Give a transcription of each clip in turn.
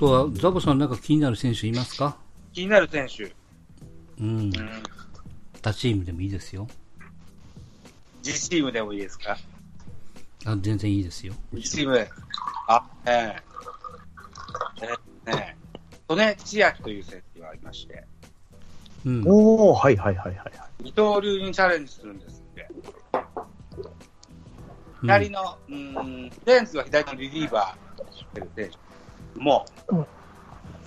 とは、ザボさんなんか気になる選手いますか？気になる選手。うん。うん。他チームでもいいですよ。自チームでもいいですか？あ、全然いいですよ。自チームで。あ、ええええねえ。利根千秋という選手がいまして、うん。おー、はいはいはいはいはい。二刀流にチャレンジするんですって。左の、うーん、ジャイアンツは左のリリーバーしてる選手も、うん。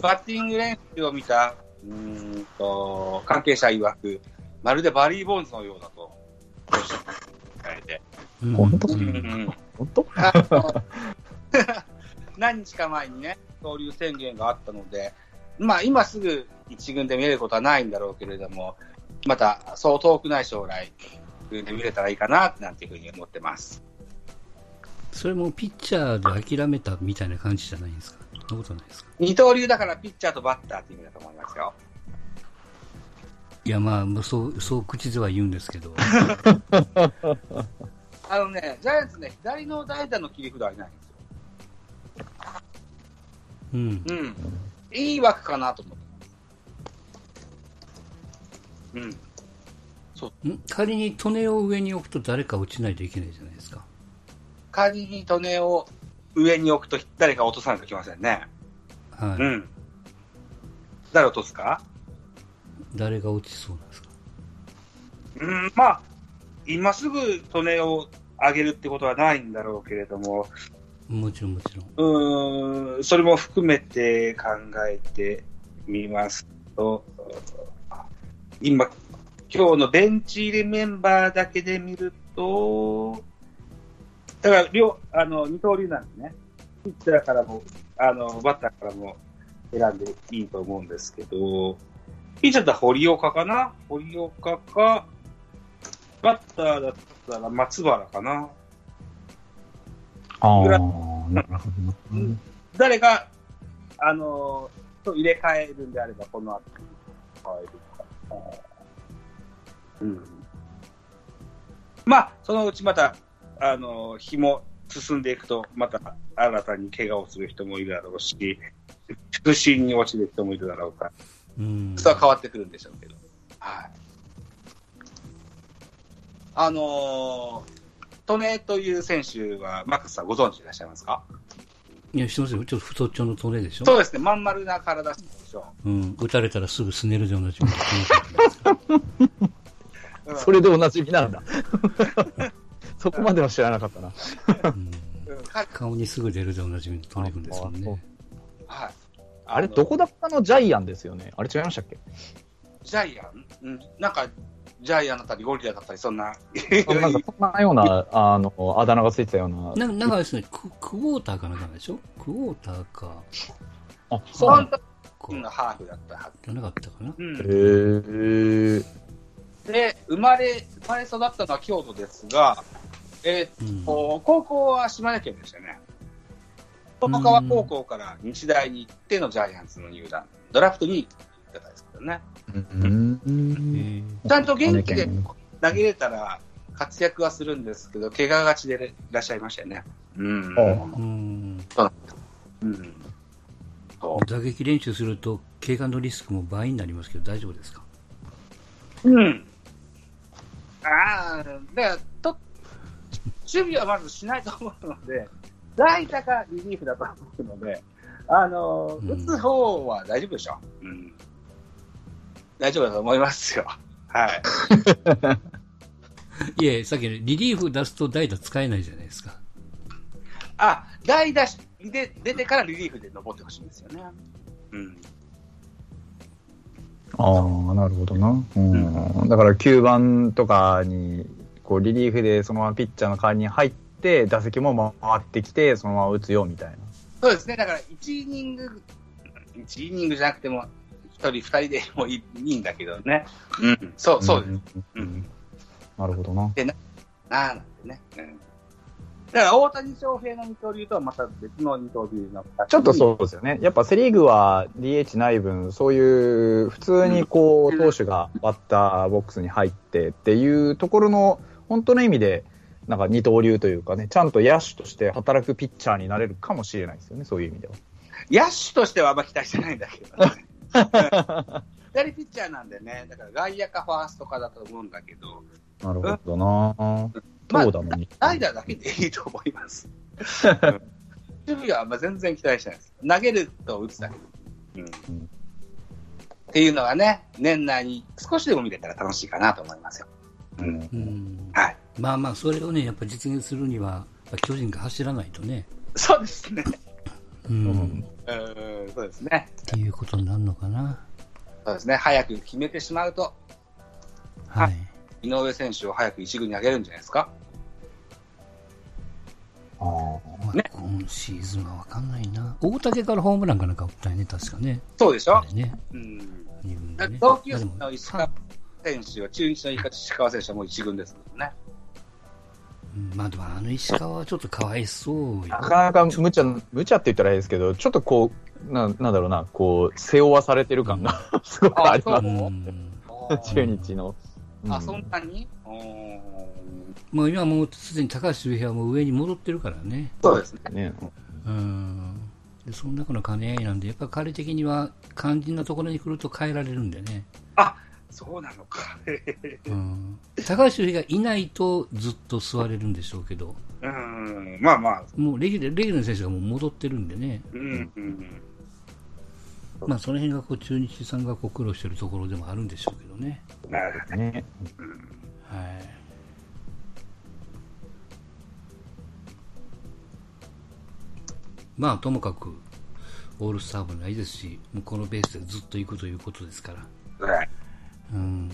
バッティング練習を見た、うーんと、関係者曰く、まるでバリー・ボンズのようだと、おっしゃってて、うん、本当？本当？何日か前にね、交流宣言があったので、まあ今すぐ一軍で見れることはないんだろうけれども、またそう遠くない将来、で見れたらいいかな、なんていうふうに思ってます。それもピッチャーで諦めたみたいな感じじゃないんですか？そんなことないですか二刀流だからピッチャーとバッターっていう意味だと思いますよ。いや、まあ、そう、そう口では言うんですけど。あのね、ジャイアンツね、左の代打の切り札はいないんですよ。うん。うん。いい枠かなと思ってます。うん。ん？仮に利根を上に置くと誰か落ちないといけないじゃないですか。仮に利根を上に置くと誰か落とさないといけませんね。はい。うん。誰落とすか？誰が落ちそうなんですか？うん、まあ、今すぐ利根を上げるってことはないんだろうけれども、もちろんもちろん。うーん、それも含めて考えてみますと、今、今日のベンチ入りメンバーだけで見ると、だから、両、あの、二刀流なんですね。ピッチャーからも、あの、バッターからも選んでいいと思うんですけど、ピッチャーだったら堀岡かな？堀岡か、バッターだったら松原かな？ああ、なるほどな。うん誰が、あのーと入れ替えるんであれば、この後、変えるか。うん。まあ、そのうちまた、あのー日も進んでいくと、また新たに怪我をする人もいるだろうし、腹心に落ちる人もいるだろうから、うん。それは変わってくるんでしょうけど。はい。あのー、利根という選手は、マックスさんご存知でいらっしゃいますか？いや、してますよ。ちょっと太っちょのトレでしょそうですね、まん丸な体でしょ。うん。打たれたらすぐすねるでおなじみ それでおなじみなんだ。そこまでは知らなかったな。顔にすぐ出るでおなじみのトレ君ですもんね。はい。あれ、どこだったのジャイアンですよね？あれ違いましたっけ？ジャイアン、うん、なんか、ジャイアンだったり、ゴリラだったり、そんな。なんかそんなような、あの、あだ名がついてたような。ななんかですね、ククォーターかなんかでしょ？クォーターか、あ、そうなんだ。ハーフだったはず。じゃなかったかな？うんへー。で、生まれ、生まれ育ったのは京都ですが、えーうん。と高校は島根県でしたよね。友川高校から日大に行ってのジャイアンツの入団。ドラフトに行ってたんですけどね。ちゃんと元気でうん投げれたら活躍はするんですけど、怪我がちでいらっしゃいましたよね。うん。あうん。うん。そうあ打撃練習すると、怪我のリスクも倍になりますけど、大丈夫ですか？うん。ああ、だから、と、守備はまずしないと思うので、代打かリリーフだと思うので、あの、打つ方は大丈夫でしょ。うん。大丈夫だと思いますよ。はい。いえ、さっきリリーフ出すと代打使えないじゃないですか。あ、代打で出てからリリーフで登ってほしいんですよね。うん。ああ、なるほどな。うん。だから9番とかに、こう、リリーフでそのままピッチャーの代わりに入って、打席も回ってきて、そのまま打つよ、みたいな。そうですね。だから、1イニング、1イニングじゃなくても、1人、2人でもいいんだけどね。うん。そう、そうです。ん。うんなるほどな。ああ、なんてね。うん。だから、大谷翔平の二刀流とはまた別の二刀流の。ちょっとそうですよね。やっぱセリーグは DH ない分、そういう、普通にこう、投手がバッターボックスに入ってっていうところの、本当の意味で、なんか二刀流というかね、ちゃんと野手として働くピッチャーになれるかもしれないですよね、そういう意味では。野手としてはあんま期待してないんだけどね。左ピッチャーなんでね、だから外野かファーストかだと思うんだけど、なるほどなまあそうだのに。代打だけでいいと思います。うん守備はあんま全然期待してないです。投げると打つだけ。うんんっていうのがね、年内に少しでも見れたら楽しいかなと思いますよ。うんうん。はい。まあまあ、それをね、やっぱ実現するには、巨人が走らないとね。そうですね。うん。うんうん、そうですね。っていうことになるのかな。そうですね。早く決めてしまうと、はい。井上選手を早く一軍に上げるんじゃないですか。あーまあね今シーズンはわかんないな。大竹からホームランかなんか打ったよね、確かね。そうでしょね。うん。二軍でね。同級生の石川選手は、中日の石川選手はもう一軍ですもんね。うんまあでもあの石川はちょっとかわいそうよな。かなか無茶、無茶って言ったらいいですけど、ちょっとこう、ななんだろうな、こう、背負わされてる感がすごくありま。す。中日の。あ、うそんなに？うーんもう今もうすでに高橋周平はもう上に戻ってるからね。そうですね。ね。うん。で、その中の兼ね合いなんで、やっぱ彼的には肝心なところに来ると変えられるんでね。そうなのか。うん。高橋がいないとずっと座れるんでしょうけど、うん。まあまあ。もうレギュラー、レギュラーの選手がもう戻ってるんでね。うん。うん。まあその辺がこう中日さんがこう苦労してるところでもあるんでしょうけどね。なるほど。ね。はい。まあともかく、オールスターもないですし、もうこのベースでずっと行くということですから。はい。うん。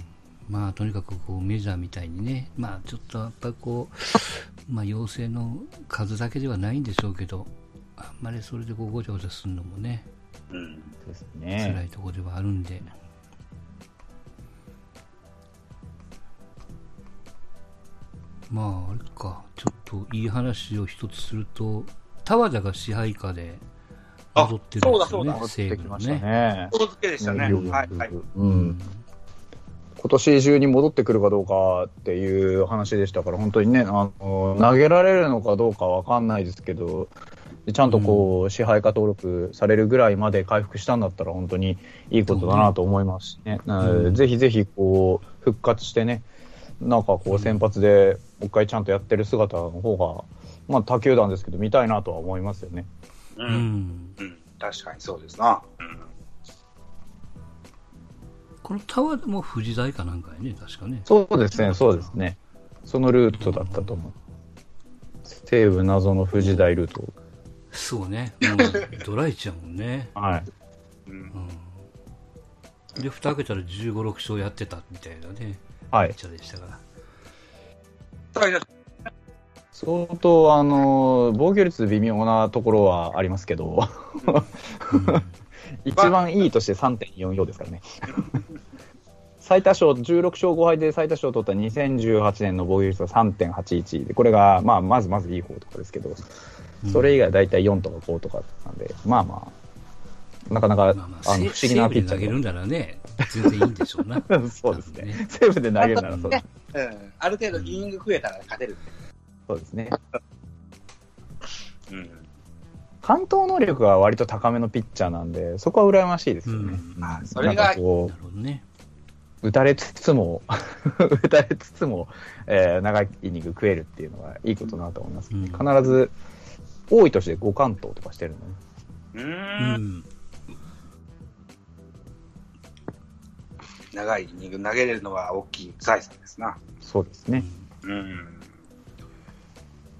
まあとにかくこうメジャーみたいにね、まあちょっとやっぱりこう、まあ陽性の数だけではないんでしょうけど、あんまりそれでこうごちゃごちゃするのもね、うん。です辛ね。いところではあるんで。まあ、あれか、ちょっといい話を一つすると、田和田が支配下で戻ってるんですよねあ、戻っ西武のてきましたね。ね。大付けでしたね。ねはい。はい。うん。今年中に戻ってくるかどうかっていう話でしたから、本当にね、あの投げられるのかどうかわかんないですけど、ちゃんとこう、支配下登録されるぐらいまで回復したんだったら、本当にいいことだなと思いますしね。うんぜひぜひ、こう、復活してね、なんかこう、先発でもう一回ちゃんとやってる姿の方が、まあ、他球団ですけど、見たいなとは思いますよね。う。うんん。うん。確かにそうですな。うん。この田和田も富士大かなんかやね、確かね。そうですね、そうですね。そのルートだったと思う。西武謎の富士大ルート。そうね。もうドライちゃうもんね。はい。うん。うん。で、蓋開けたら15、6勝やってたみたいなね、はいピッ。チャーでしたから。はい相当、あの、防御率微妙なところはありますけど、うん一番いいとして3.44ですからね。最多勝、16勝5敗で最多勝を取った2018年の防御率は3.81で、これが、まあ、まずまずいい方とかですけど、それ以外大体4とか5とかなんで、まあまあ、なかなか、まあまあ、あの、不思議なピッチャー投げるんならね、全然いいんでしょうな。で そうですねね。西武で投げるならそうです。うん。ある程度イニング増えたら勝てる。そうですね。うん。関東能力が割と高めのピッチャーなんで、そこは羨ましいですよね。うんあそれがなんかこなるほどね。う、打たれつつも、打たれつつも、えー長いイニング食えるっていうのはいいことだなと思います、うん必ず、多い年で5完投とかしてるのね。う。うんん。長いイニング投げれるのは大きい財産ですな。そうですね。うん。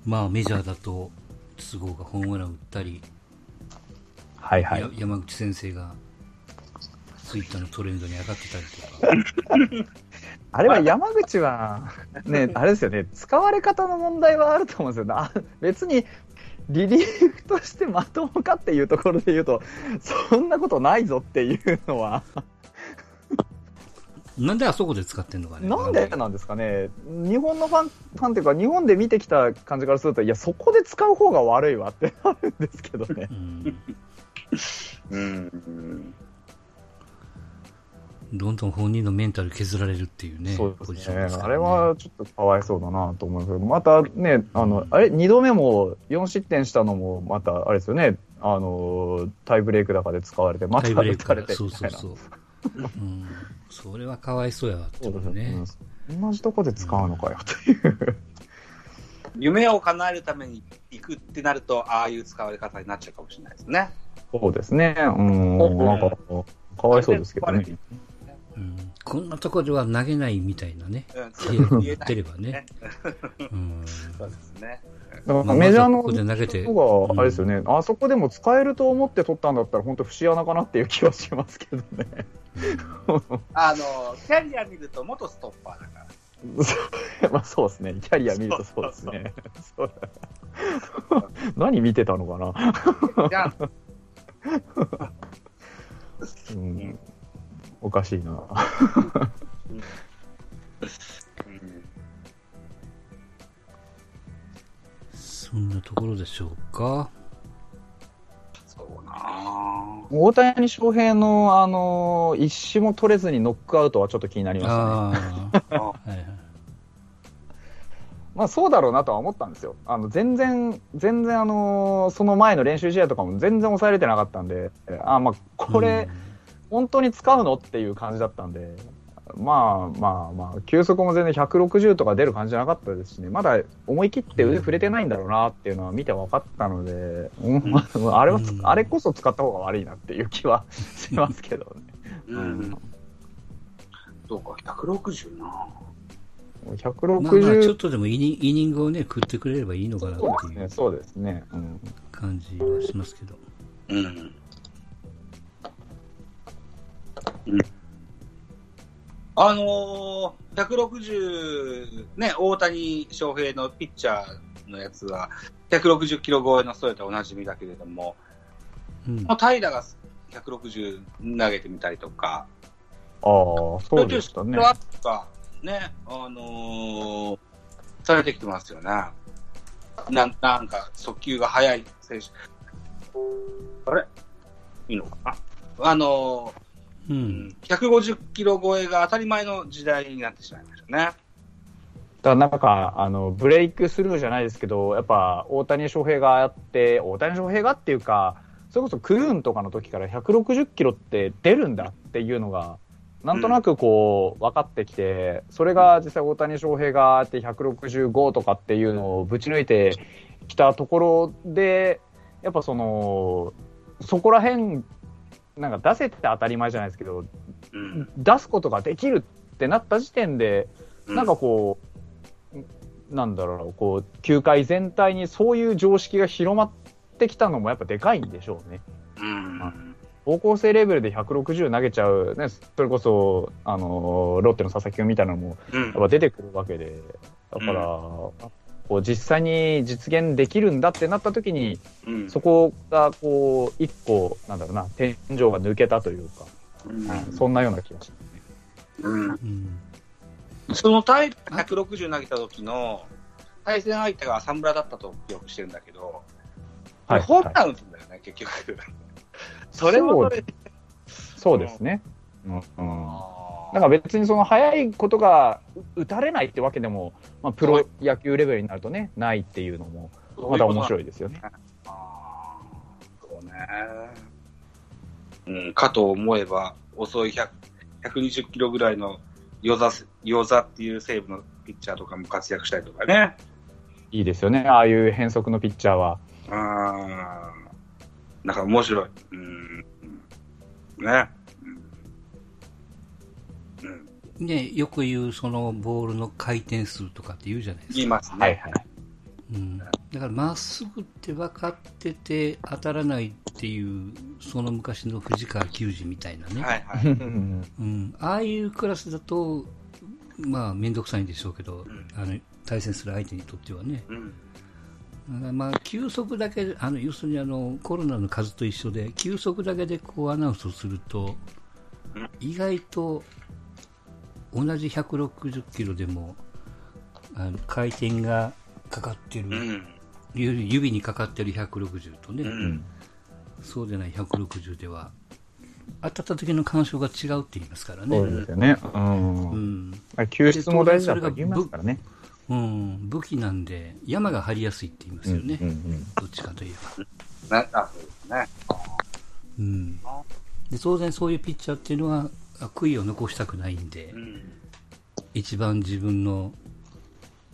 まあ、メジャーだと、都合がホームラン打ったり、はいはいや。山口先生が、ツイッターのトレンドに上がってたりとか。あれは山口は、ね、あれですよね、使われ方の問題はあると思うんですよね。あ別に、リリーフとしてまともかっていうところで言うと、そんなことないぞっていうのは、なんであそこで使ってんのかね。なんでなんですかね、日本のファン、ファンっていうか、日本で見てきた感じからすると、いや、そこで使う方が悪いわってなるんですけどねう。ん。うん。どんどん本人のメンタル削られるっていうね、そうですねションですから、あれはちょっとかわいそうだなと思うけど、またね、あの、あれ、2度目も4失点したのも、また、あれですよね、あの、タイブレークだかで使われて、また打たれてみたいな。そうそう。うん、それはかわいそうやわってね。ね。同じとこで使うのかよ、という。夢を叶えるために行くってなると、ああいう使われ方になっちゃうかもしれないですね。そうですね。うん、なんか、かわいそうですけどね。うん、こんなとこでは投げないみたいなね、言ってればね。うんそうですね。だからまあメジャーのまずはここで投げて人が、あれですよね、あそこでも使えると思って取ったんだったら、本当、節穴かなっていう気はしますけどね。あの、キャリア見ると元ストッパーだから。まあそうですね、キャリア見るとそうですね。そう 何見てたのかな、じゃあ、うん、おかしいな。うんそんなところでしょうか？大谷翔平の、あの一種も取れずにノックアウトはちょっと気になりましたね。ああ、あはいはい。まあそうだろうなとは思ったんですよ。あの全然、全然あのその前の練習試合とかも全然抑えれてなかったんで、あまあこれ、本当に使うの？っていう感じだったんで、まあまあまあ、球速も全然160とか出る感じじゃなかったですしね、まだ思い切って腕触れてないんだろうなっていうのは見て分かったので、うんあれはつうんあれこそ使った方が悪いなっていう気はしますけどね。うん。どうか、160な。まあまあ、ちょ160っとでもイニイニングをね、食ってくれればいいのかなってそうですね、いうそうですね。うん感じはしますけど。うん。うん。あのー、160、ね、大谷翔平のピッチャーのやつは、160キロ超えのストレートおなじみだけれども、うんまあ、平が160投げてみたりとか、ああ、そうでしたねそ。れはか、ね、あのーされてきてますよね。なんなんか、速球が速い選手。あれ？いいのかな？あのうー、うんん、150キロ超えが当たり前の時代になってしまいましたね。だからなんか、あの、ブレイクスルーじゃないですけど、やっぱ、大谷翔平がやって、大谷翔平がっていうか、それこそクルーンとかの時から160キロって出るんだっていうのが、なんとなくこう、分かってきて、それが実際大谷翔平があって165とかっていうのをぶち抜いてきたところで、やっぱその、そこら辺、なんか出せて当たり前じゃないですけど、うん。出すことができるってなった時点で、なんかこう、なんだろう、こう、球界全体にそういう常識が広まってきたのもやっぱでかいんでしょうね。うん。高校生レベルで160投げちゃう、ね、それこそ、あの、ロッテの佐々木君みたいなのも、うんやっぱ出てくるわけで、だから、こう実際に実現できるんだってなった時に、うんそこがこう、一個、なんだろうな、天井が抜けたというか、うんはいそんなような気がします。うんうんその平が160投げた時の対戦相手が浅村だったと記憶してるんだけど、はいホームラン打つんだよね、結局。それもそれで。そうですね。うんうんあーなんか別にその早いことが打たれないってわけでも、まあ、プロ野球レベルになるとね、ないっていうのも、また面白いですよね。そうね。うん、かと思えば、遅い100 120キロぐらいの与座与座っていう西武のピッチャーとかも活躍したりとかね。いいですよね、ああいう変則のピッチャーは。あーなんか面白い。うん。ね。ね、よく言うそのボールの回転数とかって言うじゃないですか。言いますね。はいはい。うん、だからまっすぐって分かってて当たらないっていうその昔の藤川球児みたいなね、はいはい。うん、ああいうクラスだとまあ面倒くさいんでしょうけど、んあの対戦する相手にとってはねうん。まあ球速だけであの要するにあのコロナの数と一緒で球速だけでこうアナウンスをするとうん意外と同じ160キロでもあの回転がかかってる、うん。指指にかかってる160とね、う。うんんそうでない160では当たった時の感触が違うって言いますからね。そうですよね。うん。うん。救出も大事だと言いますからね。うん。武器なんで、山が張りやすいって言いますよね。うんうんどっちかといえば。なあそうですね。うん。で、当然そういうピッチャーっていうのは、あ悔いを残したくないんで、うん。一番自分の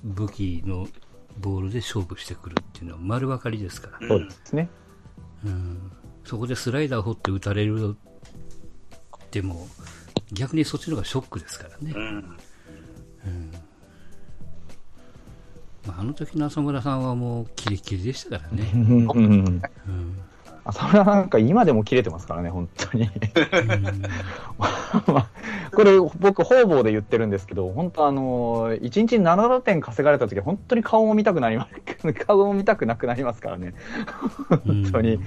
武器のボールで勝負してくるっていうのは丸分かりですから。そうですね。うん。そこでスライダーを掘って打たれるでも、逆にそっちの方がショックですからね。うん。まあ、あの時の浅村さんはもうキレッキレでしたからね。うんうんうん。浅村なんか今でも切れてますからね、本当に。これ、僕、方々で言ってるんですけど、本当あの、1日7打点稼がれた時本当に顔も見たくなります、顔も見たくなくなりますからね。本当に。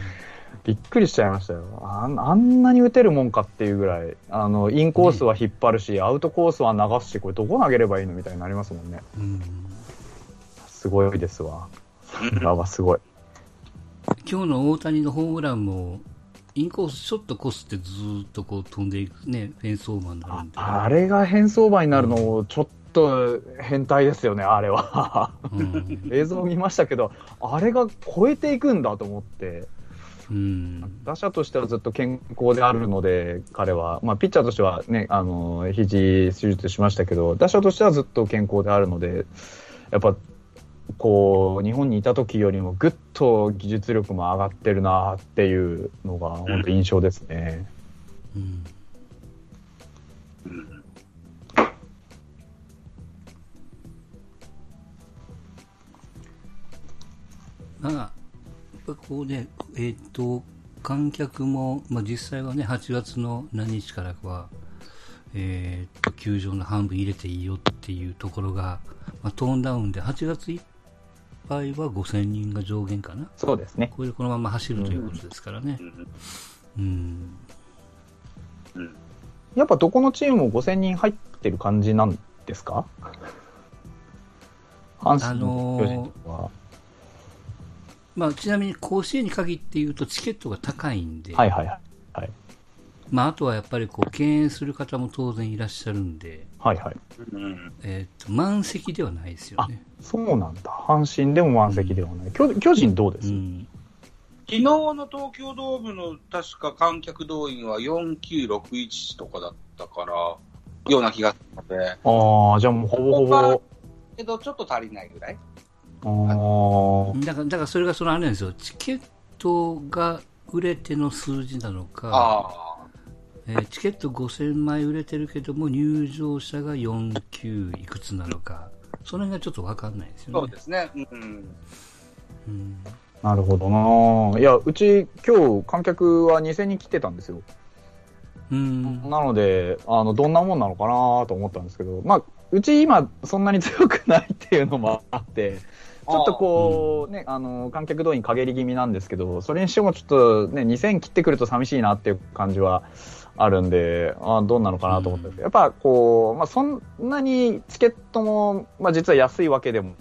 びっくりしちゃいましたよあん。あんなに打てるもんかっていうぐらい、あの、インコースは引っ張るし、アウトコースは流すし、これどこ投げればいいのみたいになりますもんね。うんすごいですわ。さはすごい。今日の大谷のホームランも、インコースちょっとこすってずーっとこう飛んでいくね、フェンスオーバーになるあんで。あれが変装馬になるの、ちょっと変態ですよね、あれは。うん。映像見ましたけど、あれが超えていくんだと思って、うん。打者としてはずっと健康であるので、彼は、まあ、ピッチャーとしてはね、あの、肘手術しましたけど、打者としてはずっと健康であるので、やっぱ、こう、日本にいた時よりもぐっと技術力も上がってるなっていうのが、本当印象ですね。うん。まあ、やっぱこうね、えっ、と、観客も、まあ実際はね、8月の何日からかは、えっ、と、球場の半分入れていいよっていうところが、まあトーンダウンで、8月いっぱいは5000人が上限かな。そうですね。これでこのまま走るということですからねう。ん。うん。うん。やっぱどこのチームも5000人入ってる感じなんですか？阪神の巨人とか、まあ、ちなみに甲子園に限って言うとチケットが高いんで、はいはいはい。はいまあ、あとはやっぱりこう敬遠する方も当然いらっしゃるんで、はいはい。うん。えーと満席ではないですよね。そうなんだ。阪神でも満席ではない。巨巨人どうです、うん、昨日の東京ドームの確か観客動員は4961とかだったから、ような気がするので、ああ、じゃあもうほぼほぼ。けどちょっと足りないぐらい？あーだから、だからそれがそのあれなんですよ、チケットが売れての数字なのか、あえーチケット5000枚売れてるけども、入場者が49いくつなのか、その辺がちょっと分かんないですあ、よね。そうですね。うん。うんなるほどな。いや、うち今日観客は2000人来てたんですよ。うんなので、あの、どんなもんなのかなと思ったんですけど、まあ、うち今そんなに強くないっていうのもあって、ちょっとこう、ね、あの、観客動員陰り気味なんですけど、それにしてもちょっとね、2000切ってくると寂しいなっていう感じはあるんで、あどうなのかなと思って、うんやっぱこう、まあそんなにチケットも、まあ実は安いわけでも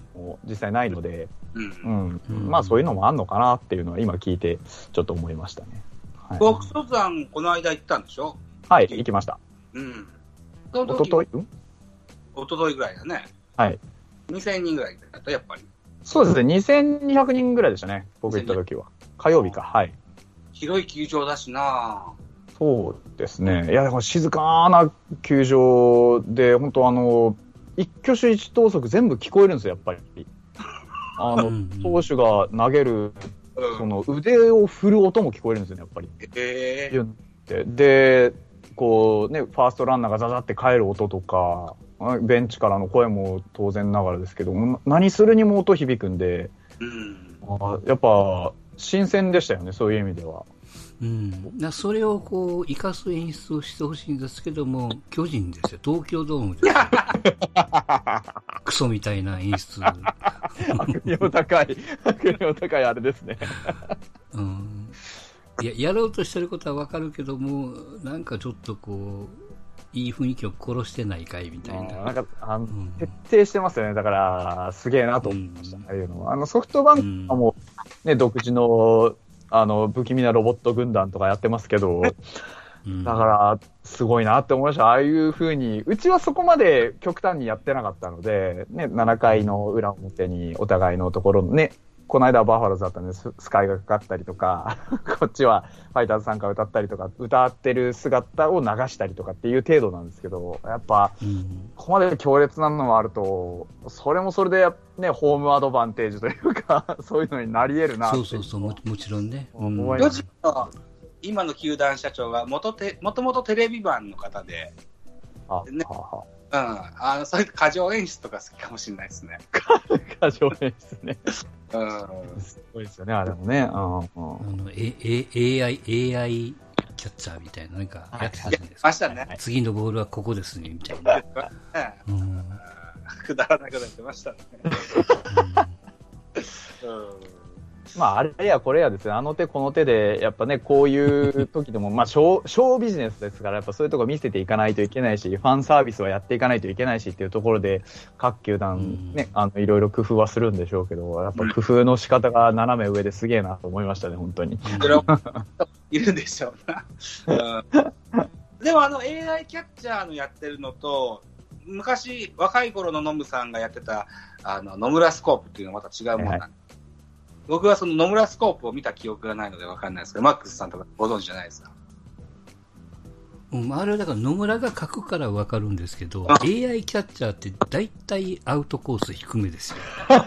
実際ないので、うんまあそういうのもあんのかなっていうのは今聞いてちょっと思いましたね。はい、極登山、この間行ったんでしょ？はい、行きました。うん。そおととい、うん？おとといぐらいだね。はい。2000人ぐらいだった、やっぱり。そうですね、2200人ぐらいでしたね、僕行った時は。火曜日か、はい。広い球場だしなそうですね。いや、でも静かな球場で、本当あの、一挙手一投足全部聞こえるんですよ、やっぱり。あの、投手が投げる、うん。その腕を振る音も聞こえるんですよね、やっぱり。え言ってで、こうね、ファーストランナーがザザって帰る音とか、あベンチからの声も当然ながらですけど、な何するにも音響くんで、うん。あやっぱ新鮮でしたよね、そういう意味では。うん、だそれをこう生かす演出をしてほしいんですけども、巨人ですよ、東京ドームですよ、クソみたいな演出、悪名高い、悪名高いあれですね。うん、いややろうとしてることはわかるけども、なんかちょっとこう、いい雰囲気を殺してないかいみたいな。な、んかあのん。徹底してますよね、だから、すげえなと思いました、うん。ああいうのは。あのソフトバンクはもう、ね、独自のあの不気味なロボット軍団とかやってますけど、うんだから、すごいなって思いました。ああいう風に、うちはそこまで極端にやってなかったので、ね、7回の裏表にお互いのところね、この間はバファローズだったんでススカイがかかったりとか、こっちはファイターズさんが歌ったりとか、歌ってる姿を流したりとかっていう程度なんですけど、やっぱ、うん。ここまで強烈なのがあると、それもそれでね、ホームアドバンテージというか、そういうのになり得るなって。そうそうそう、ももちろんね。うん。今の球団社長が元てもともとテレビ版の方で、あ、ね。ははうん、あのそういう過剰演出とか好きかもしれないですね。過剰演出ね。うん、すごいですよね、あれもね。うんうんあの、A、A、AI、AI キャッチャーみたいな、なんかやってたじゃないですか。ましたね。次のボールはここですね、みたいな。うんうんくだらなくなってましたね。うんまあ、あれやこれやですね、あの手この手で、やっぱね、こういう時でも、まあ、ショー、ショービジネスですから、やっぱそういうとこ見せていかないといけないし、ファンサービスはやっていかないといけないしっていうところで、各球団ね、あの、いろいろ工夫はするんでしょうけど、やっぱ工夫の仕方が斜め上ですげえなと思いましたね、本当に。いるでしょうな。うん。でもあの AI キャッチャーのやってるのと、昔若い頃のノムさんがやってたあの野村スコープっていうのはまた違うものなんで、僕はその野村スコープを見た記憶がないのでわかんないですけど、マックスさんとかご存知じゃないですか？うん、あれはだから野村が書くからわかるんですけど、あ AI キャッチャーって大体アウトコース低めですよ。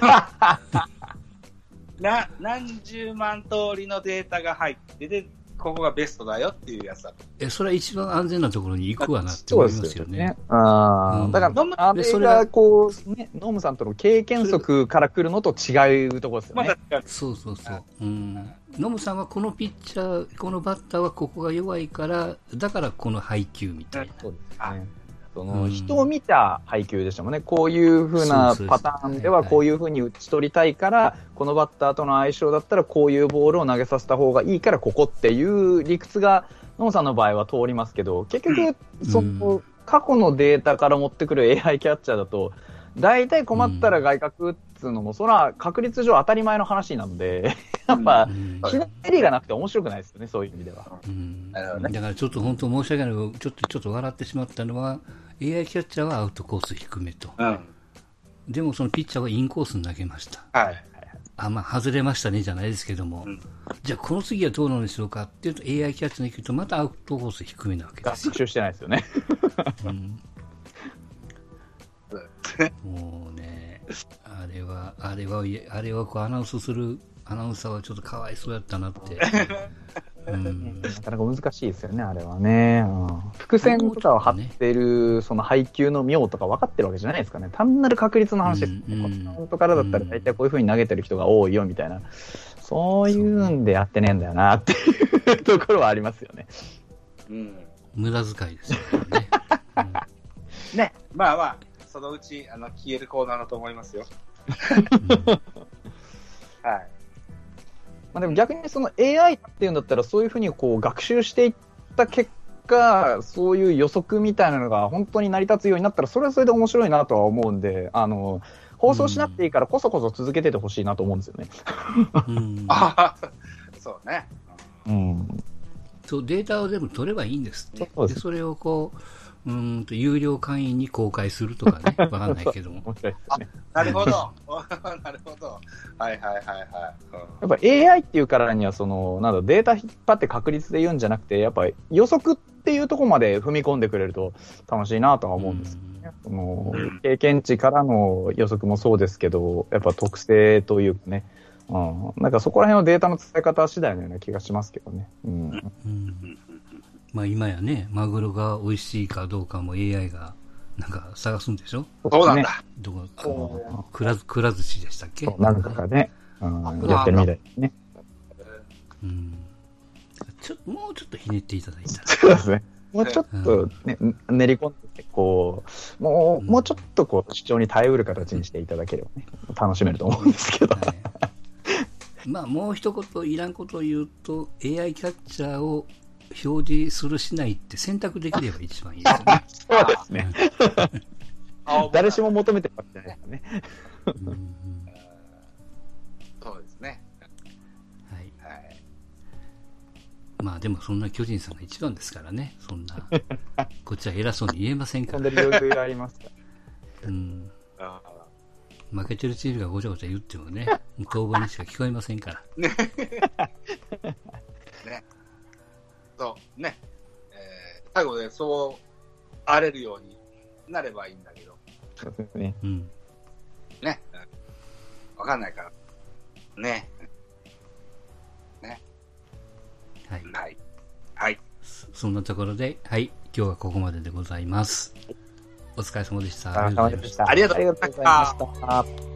な何十万通りのデータが入ってで、ここがベストだよっていうやつだと。え、それは一番安全なところに行くわなって思いますよね。。あうんだから、あれでそれががこう、ね、ノムさんとの経験則から来るのと違うところですよね。ま そうそうそう。うん。ノムさんはこのピッチャー、このバッターはここが弱いから、だからこの配球みたいな。そうですあね。そのうん。人を見た配球でしたもんね、こういう風なそうそうパターンではこういう風に打ち取りたいから、このバッターとの相性だったらこういうボールを投げさせた方がいいからここっていう理屈が野茂さんの場合は通りますけど結局その過去のデータから持ってくる AI キャッチャーだと大体困ったら外角打つのもそれは確率上当たり前の話なのでやっぱうんひねりがなくて面白くないですよねそういう意味では。うんだからちょっと本当申し訳ないけど、ちょっとちょっと笑ってしまったのは、AI キャッチャーはアウトコース低めと。うん。でもそのピッチャーはインコースに投げました。はい。あ、まあ、外れましたねじゃないですけども、うんじゃあこの次はどうなんでしょうかっていうと AI キャッチャーに行くとまたアウトコース低めなわけですよ学。習してないですよね。うん もうね、あれは、あれは、あれはこうアナウンスするアナウンサーはちょっとかわいそうやったなって。うん、なかなか難しいですよね、あれはね。うん伏線とかを張ってる、その配球の妙とか分かってるわけじゃないですかね。単なる確率の話ですね。うんうんからだったら大体こういう風に投げてる人が多いよみたいな。そういうんでやってねえんだよなっていうところはありますよね。うん。無駄遣いですよね。ね。まあまあ、そのうちあの消えるコーナーだと思いますよ。うん はい。まあでも逆にその AI っていうんだったらそういう風にこう学習していった結果、そういう予測みたいなのが本当に成り立つようになったら、それはそれで面白いなとは思うんで、あの、放送しなくていいからこそこそ続けててほしいなと思うんですよね。うんああ、そうね。うん。そうデータを全部取ればいいんですって。そうでそれをこう、うーんと有料会員に公開するとかね、わかんないけども。面白いですね。なるほど。なるほど。はいはいはいはい。やっぱ AI っていうからには、その、なんだ、データ引っ張って確率で言うんじゃなくて、やっぱ予測っていうところまで踏み込んでくれると楽しいなとは思うんですよね。そのうん経験値からの予測もそうですけど、やっぱ特性というかね、うん、なんかそこら辺のデータの使い方次第のような気がしますけどね。うん。うんまあ今やね、マグロが美味しいかどうかも AI がなんか探すんでしょ？そうなんだ。どこ、あその、くらず、くら寿司でしたっけ？そう、なんかがね、うん、あやってるみたいですね。うん。ちょもうちょっとひねっていただいたら。そうですね。もうちょっとね、練り込んで、こう、もう、うんもうちょっとこう、主張に耐えうる形にしていただければね、楽しめると思うんですけど。はいまあもう一言いらんことを言うと AI キャッチャーを表示するしないって選択できれば一番いいですよね。そうですね。青 誰しも求めてるわけじゃないですかね。そうですね。はいはい。まあでもそんな巨人さんが一番ですからね、そんな、こっちは偉そうに言えませんから。飛んでる余裕がありますか？ら。うん。あ負けてるチームがごちゃごちゃ言ってもね、当番にしか聞こえませんから。そう、ね。えー最後でそう荒れるようになればいいんだけど、そうですね。うん。ね。うんわかんないから。ね。はい。はい。はい。そそんなところで、はい。今日はここまででございます。お疲れ様でした。ありがとうございました。ありがとうございましたありがとうございました。